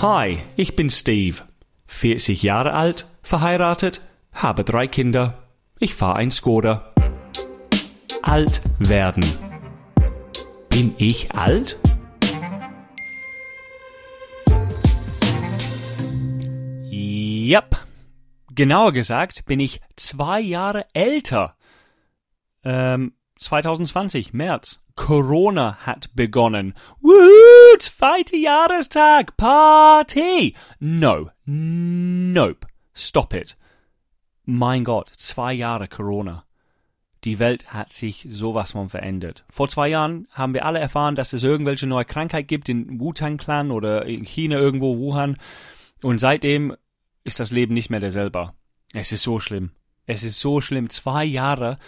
Hi, ich bin Steve. 40 Jahre alt, verheiratet, habe drei Kinder. Ich fahre ein Skoda. Alt werden. Bin ich alt? Yep. Genauer gesagt bin ich zwei Jahre älter. Ähm, 2020, März. Corona hat begonnen. Woohoo, zweiter Jahrestag, Party. No, nope, stop it. Mein Gott, zwei Jahre Corona. Die Welt hat sich sowas von verändert. Vor zwei Jahren haben wir alle erfahren, dass es irgendwelche neue Krankheit gibt in Wu-Tang-Clan oder in China irgendwo, Wuhan. Und seitdem ist das Leben nicht mehr derselbe. Es ist so schlimm. Es ist so schlimm. Zwei Jahre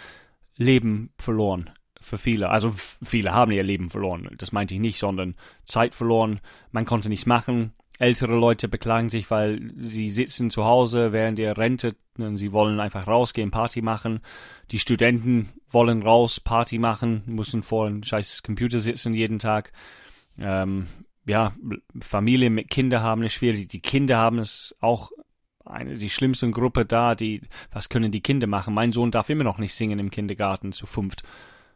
Leben verloren für viele. Also viele haben ihr Leben verloren. Das meinte ich nicht, sondern Zeit verloren. Man konnte nichts machen. Ältere Leute beklagen sich, weil sie sitzen zu Hause während ihr rentet und sie wollen einfach rausgehen, Party machen. Die Studenten wollen raus, Party machen, müssen vor einem scheiß Computer sitzen jeden Tag. Ähm, ja, Familien mit Kindern haben es schwierig. Die Kinder haben es auch eine, die schlimmste Gruppe da, die, was können die Kinder machen? Mein Sohn darf immer noch nicht singen im Kindergarten zu fünft.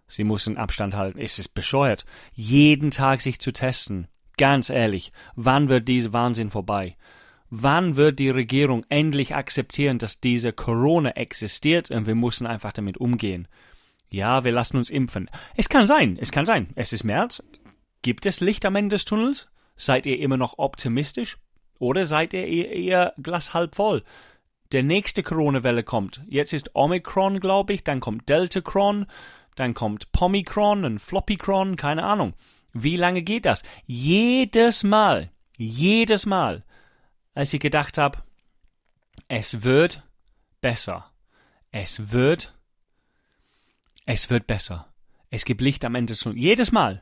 Sie müssen Abstand halten. Es ist bescheuert. Jeden Tag sich zu testen. Ganz ehrlich, wann wird dieser Wahnsinn vorbei? Wann wird die Regierung endlich akzeptieren, dass diese Corona existiert und wir müssen einfach damit umgehen? Ja, wir lassen uns impfen. Es kann sein, es kann sein. Es ist März. Gibt es Licht am Ende des Tunnels? Seid ihr immer noch optimistisch? Oder seid ihr eher Glas halb voll? Der nächste Corona-Welle kommt. Jetzt ist Omikron, glaube ich, dann kommt Deltacron, dann kommt Pomicron und Floppycron, keine Ahnung. Wie lange geht das? Jedes Mal, jedes Mal, als ich gedacht habe, es wird besser. Es wird, es wird besser. Es gibt Licht am Ende des Tunnels. Jedes Mal.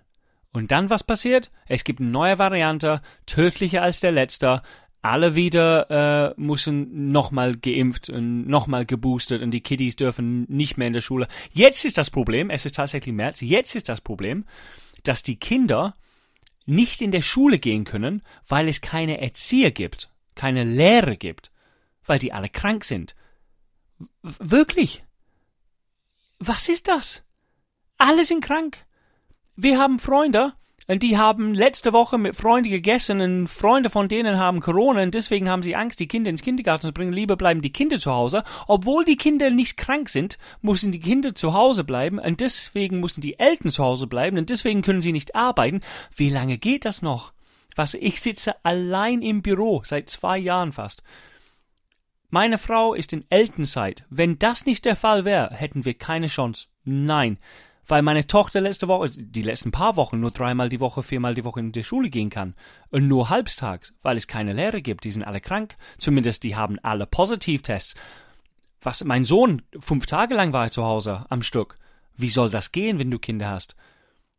Und dann was passiert? Es gibt eine neue Variante, tödlicher als der letzte. Alle wieder äh, müssen nochmal geimpft und nochmal geboostet und die Kiddies dürfen nicht mehr in der Schule. Jetzt ist das Problem, es ist tatsächlich März, jetzt ist das Problem, dass die Kinder nicht in der Schule gehen können, weil es keine Erzieher gibt, keine Lehrer gibt, weil die alle krank sind. W wirklich? Was ist das? Alle sind krank. Wir haben Freunde, und die haben letzte Woche mit Freunden gegessen und Freunde von denen haben Corona und deswegen haben sie Angst, die Kinder ins Kindergarten zu bringen. Lieber bleiben die Kinder zu Hause. Obwohl die Kinder nicht krank sind, müssen die Kinder zu Hause bleiben und deswegen müssen die Eltern zu Hause bleiben und deswegen können sie nicht arbeiten. Wie lange geht das noch? Was, ich sitze allein im Büro seit zwei Jahren fast. Meine Frau ist in Elternzeit. Wenn das nicht der Fall wäre, hätten wir keine Chance. Nein weil meine Tochter letzte Woche, die letzten paar Wochen nur dreimal die Woche, viermal die Woche in die Schule gehen kann. Und nur halbstags, weil es keine Lehrer gibt. Die sind alle krank. Zumindest die haben alle Positivtests. Was, mein Sohn, fünf Tage lang war er zu Hause am Stück. Wie soll das gehen, wenn du Kinder hast?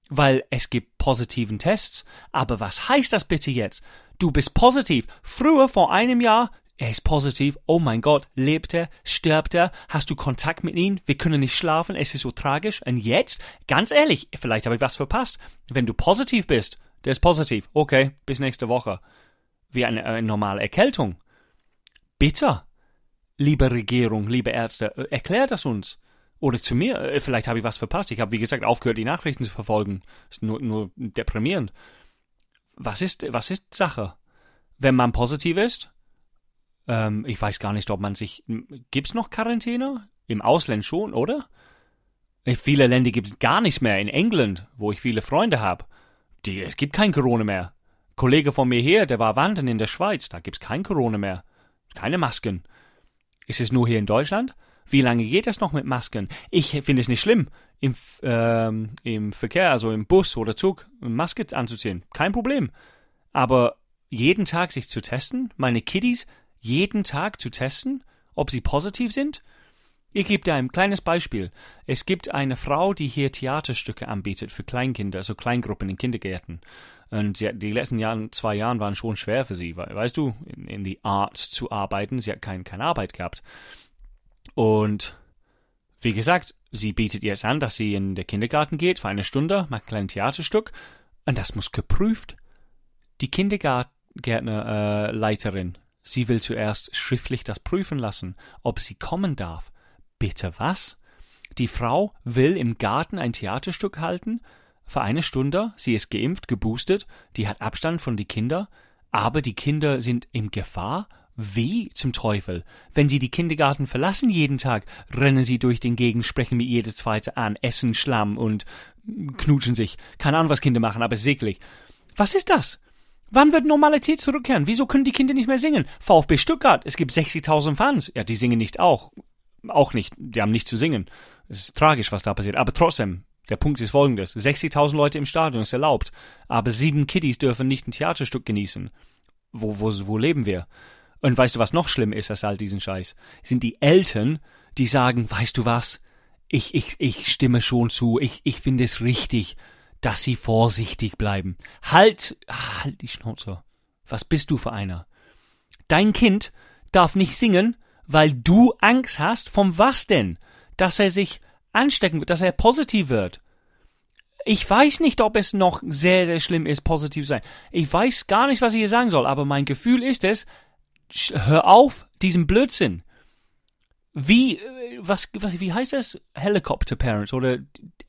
Weil es gibt positiven Tests. Aber was heißt das bitte jetzt? Du bist positiv. Früher, vor einem Jahr, er ist positiv. Oh mein Gott, lebt er? Stirbt er? Hast du Kontakt mit ihm? Wir können nicht schlafen. Es ist so tragisch. Und jetzt, ganz ehrlich, vielleicht habe ich was verpasst. Wenn du positiv bist, der ist positiv. Okay, bis nächste Woche. Wie eine, eine normale Erkältung. Bitte, liebe Regierung, liebe Ärzte, äh, erklärt das uns. Oder zu mir. Äh, vielleicht habe ich was verpasst. Ich habe, wie gesagt, aufgehört, die Nachrichten zu verfolgen. Ist nur, nur deprimierend. Was ist, was ist Sache? Wenn man positiv ist, ähm, ich weiß gar nicht, ob man sich. Gibt's noch Quarantäne? Im Ausland schon, oder? In viele Länder gibt's gar nichts mehr. In England, wo ich viele Freunde habe, es gibt kein Corona mehr. Kollege von mir hier, der war wandern in der Schweiz, da gibt's kein Corona mehr. Keine Masken. Ist es nur hier in Deutschland? Wie lange geht es noch mit Masken? Ich finde es nicht schlimm, im, ähm, im Verkehr, also im Bus oder Zug, Maske anzuziehen. Kein Problem. Aber jeden Tag sich zu testen, meine Kiddies jeden Tag zu testen, ob sie positiv sind? Ich gebe dir ein kleines Beispiel. Es gibt eine Frau, die hier Theaterstücke anbietet für Kleinkinder, also Kleingruppen in Kindergärten. Und hat, die letzten Jahren, zwei Jahren waren schon schwer für sie, weil, weißt du, in, in die Arts zu arbeiten. Sie hat kein, keine Arbeit gehabt. Und wie gesagt, sie bietet jetzt an, dass sie in den Kindergarten geht für eine Stunde, macht ein kleines Theaterstück. Und das muss geprüft. Die Kindergarten Gärtnerleiterin. Äh, sie will zuerst schriftlich das prüfen lassen, ob sie kommen darf. Bitte was? Die Frau will im Garten ein Theaterstück halten? Für eine Stunde, sie ist geimpft, geboostet, die hat Abstand von die Kinder, aber die Kinder sind in Gefahr? Wie zum Teufel? Wenn sie die Kindergarten verlassen jeden Tag, rennen sie durch den Gegend, sprechen mit jeder Zweite an, essen Schlamm und knutschen sich. Keine Ahnung, was Kinder machen, aber seglich. Was ist das? Wann wird Normalität zurückkehren? Wieso können die Kinder nicht mehr singen? VfB Stuttgart, es gibt 60.000 Fans. Ja, die singen nicht auch. Auch nicht. Die haben nicht zu singen. Es ist tragisch, was da passiert. Aber trotzdem, der Punkt ist folgendes. 60.000 Leute im Stadion ist erlaubt. Aber sieben Kiddies dürfen nicht ein Theaterstück genießen. Wo, wo, wo leben wir? Und weißt du, was noch schlimm ist als all diesen Scheiß? Sind die Eltern, die sagen, weißt du was? Ich, ich, ich stimme schon zu. Ich, ich finde es richtig, dass sie vorsichtig bleiben. Halt, halt die Schnauze. Was bist du für einer? Dein Kind darf nicht singen, weil du Angst hast. Vom was denn? Dass er sich anstecken wird, dass er positiv wird. Ich weiß nicht, ob es noch sehr, sehr schlimm ist, positiv zu sein. Ich weiß gar nicht, was ich hier sagen soll, aber mein Gefühl ist es, hör auf, diesen Blödsinn. Wie, äh, was, was, wie heißt das? Helicopter Parents oder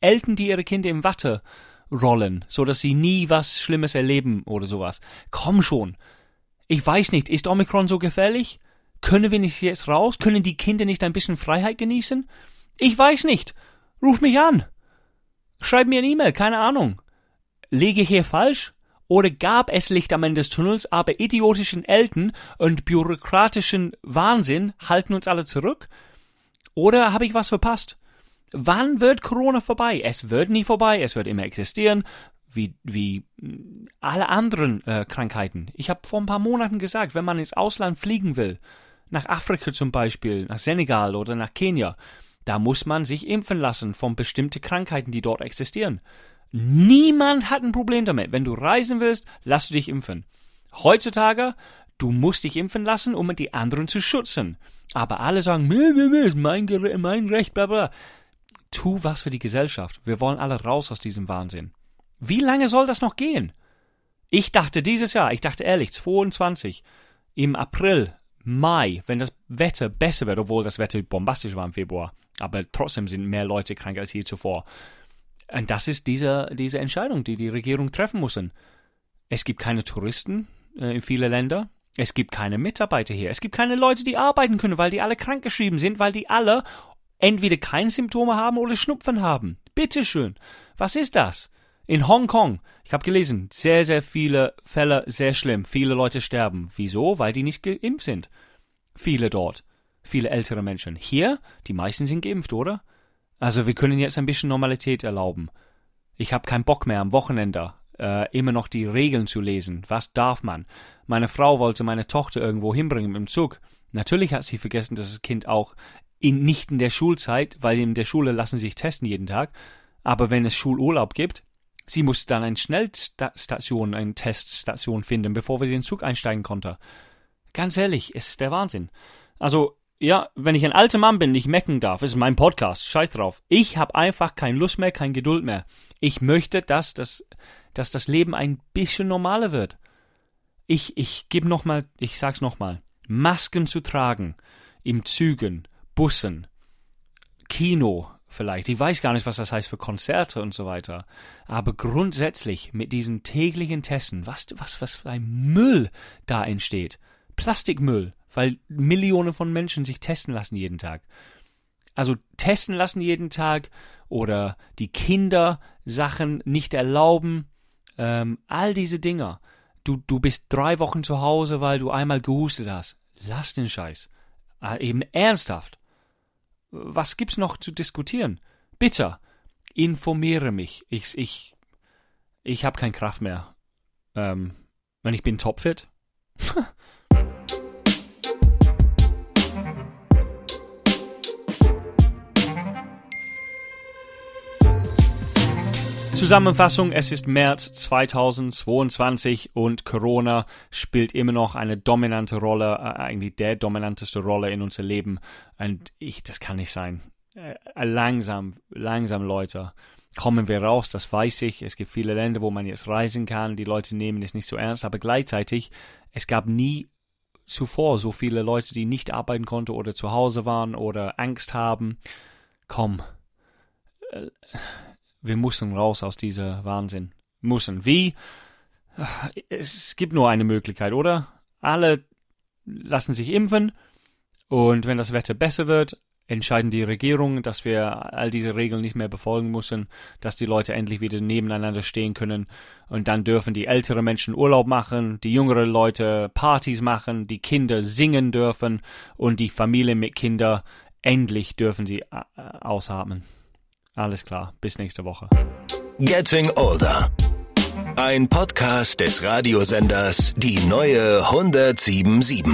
Eltern, die ihre Kinder im Watte rollen, so dass sie nie was Schlimmes erleben oder sowas. Komm schon. Ich weiß nicht, ist Omikron so gefährlich? Können wir nicht jetzt raus? Können die Kinder nicht ein bisschen Freiheit genießen? Ich weiß nicht. Ruf mich an. Schreib mir eine E-Mail, keine Ahnung. Lege hier falsch? Oder gab es Licht am Ende des Tunnels, aber idiotischen Eltern und bürokratischen Wahnsinn halten uns alle zurück? Oder habe ich was verpasst? Wann wird Corona vorbei? Es wird nie vorbei, es wird immer existieren, wie, wie alle anderen äh, Krankheiten. Ich habe vor ein paar Monaten gesagt, wenn man ins Ausland fliegen will, nach Afrika zum Beispiel, nach Senegal oder nach Kenia, da muss man sich impfen lassen von bestimmten Krankheiten, die dort existieren. Niemand hat ein Problem damit. Wenn du reisen willst, lass du dich impfen. Heutzutage, du musst dich impfen lassen, um die anderen zu schützen. Aber alle sagen, mein, mein Recht, bla bla. Tu was für die Gesellschaft. Wir wollen alle raus aus diesem Wahnsinn. Wie lange soll das noch gehen? Ich dachte dieses Jahr, ich dachte ehrlich, 22, im April, Mai, wenn das Wetter besser wird, obwohl das Wetter bombastisch war im Februar, aber trotzdem sind mehr Leute krank als je zuvor. Und das ist diese, diese Entscheidung, die die Regierung treffen muss. Es gibt keine Touristen äh, in viele Länder. Es gibt keine Mitarbeiter hier. Es gibt keine Leute, die arbeiten können, weil die alle krankgeschrieben sind, weil die alle entweder keine Symptome haben oder Schnupfen haben. Bitteschön. Was ist das? In Hongkong, ich habe gelesen, sehr, sehr viele Fälle, sehr schlimm. Viele Leute sterben. Wieso? Weil die nicht geimpft sind. Viele dort. Viele ältere Menschen. Hier, die meisten sind geimpft, oder? Also wir können jetzt ein bisschen Normalität erlauben. Ich habe keinen Bock mehr am Wochenende äh, immer noch die Regeln zu lesen. Was darf man? Meine Frau wollte meine Tochter irgendwo hinbringen mit dem Zug. Natürlich hat sie vergessen, dass das Kind auch in, nicht in der Schulzeit, weil in der Schule lassen sich testen jeden Tag. Aber wenn es Schulurlaub gibt, sie muss dann eine Schnellstation, eine Teststation finden, bevor wir sie in den Zug einsteigen konnte. Ganz ehrlich, ist der Wahnsinn. Also ja, wenn ich ein alter Mann bin, nicht mecken darf, ist mein Podcast, scheiß drauf. Ich habe einfach keine Lust mehr, keine Geduld mehr. Ich möchte, dass das, dass das Leben ein bisschen normaler wird. Ich, ich gebe nochmal, ich sag's nochmal, Masken zu tragen, im Zügen, Bussen, Kino vielleicht. Ich weiß gar nicht, was das heißt für Konzerte und so weiter. Aber grundsätzlich mit diesen täglichen Testen, was, was, was für ein Müll da entsteht. Plastikmüll, weil Millionen von Menschen sich testen lassen jeden Tag. Also testen lassen jeden Tag oder die Kinder Sachen nicht erlauben, ähm, all diese Dinger. Du, du bist drei Wochen zu Hause, weil du einmal gehustet hast. Lass den Scheiß. Äh, eben ernsthaft. Was gibt's noch zu diskutieren? Bitte, informiere mich. Ich, ich, ich habe keine Kraft mehr. Ähm, wenn ich bin topfit. Zusammenfassung, es ist März 2022 und Corona spielt immer noch eine dominante Rolle, äh, eigentlich der dominanteste Rolle in unser Leben. Und ich, das kann nicht sein. Äh, langsam, langsam, Leute. kommen wir raus, das weiß ich. Es gibt viele Länder, wo man jetzt reisen kann. Die Leute nehmen es nicht so ernst, aber gleichzeitig, es gab nie zuvor so viele Leute, die nicht arbeiten konnten oder zu Hause waren oder Angst haben. Komm, äh, wir müssen raus aus dieser Wahnsinn. Müssen. Wie? Es gibt nur eine Möglichkeit, oder? Alle lassen sich impfen und wenn das Wetter besser wird, entscheiden die Regierungen, dass wir all diese Regeln nicht mehr befolgen müssen, dass die Leute endlich wieder nebeneinander stehen können und dann dürfen die älteren Menschen Urlaub machen, die jüngeren Leute Partys machen, die Kinder singen dürfen und die Familien mit Kindern endlich dürfen sie ausatmen. Alles klar, bis nächste Woche. Getting Older. Ein Podcast des Radiosenders Die neue 1077.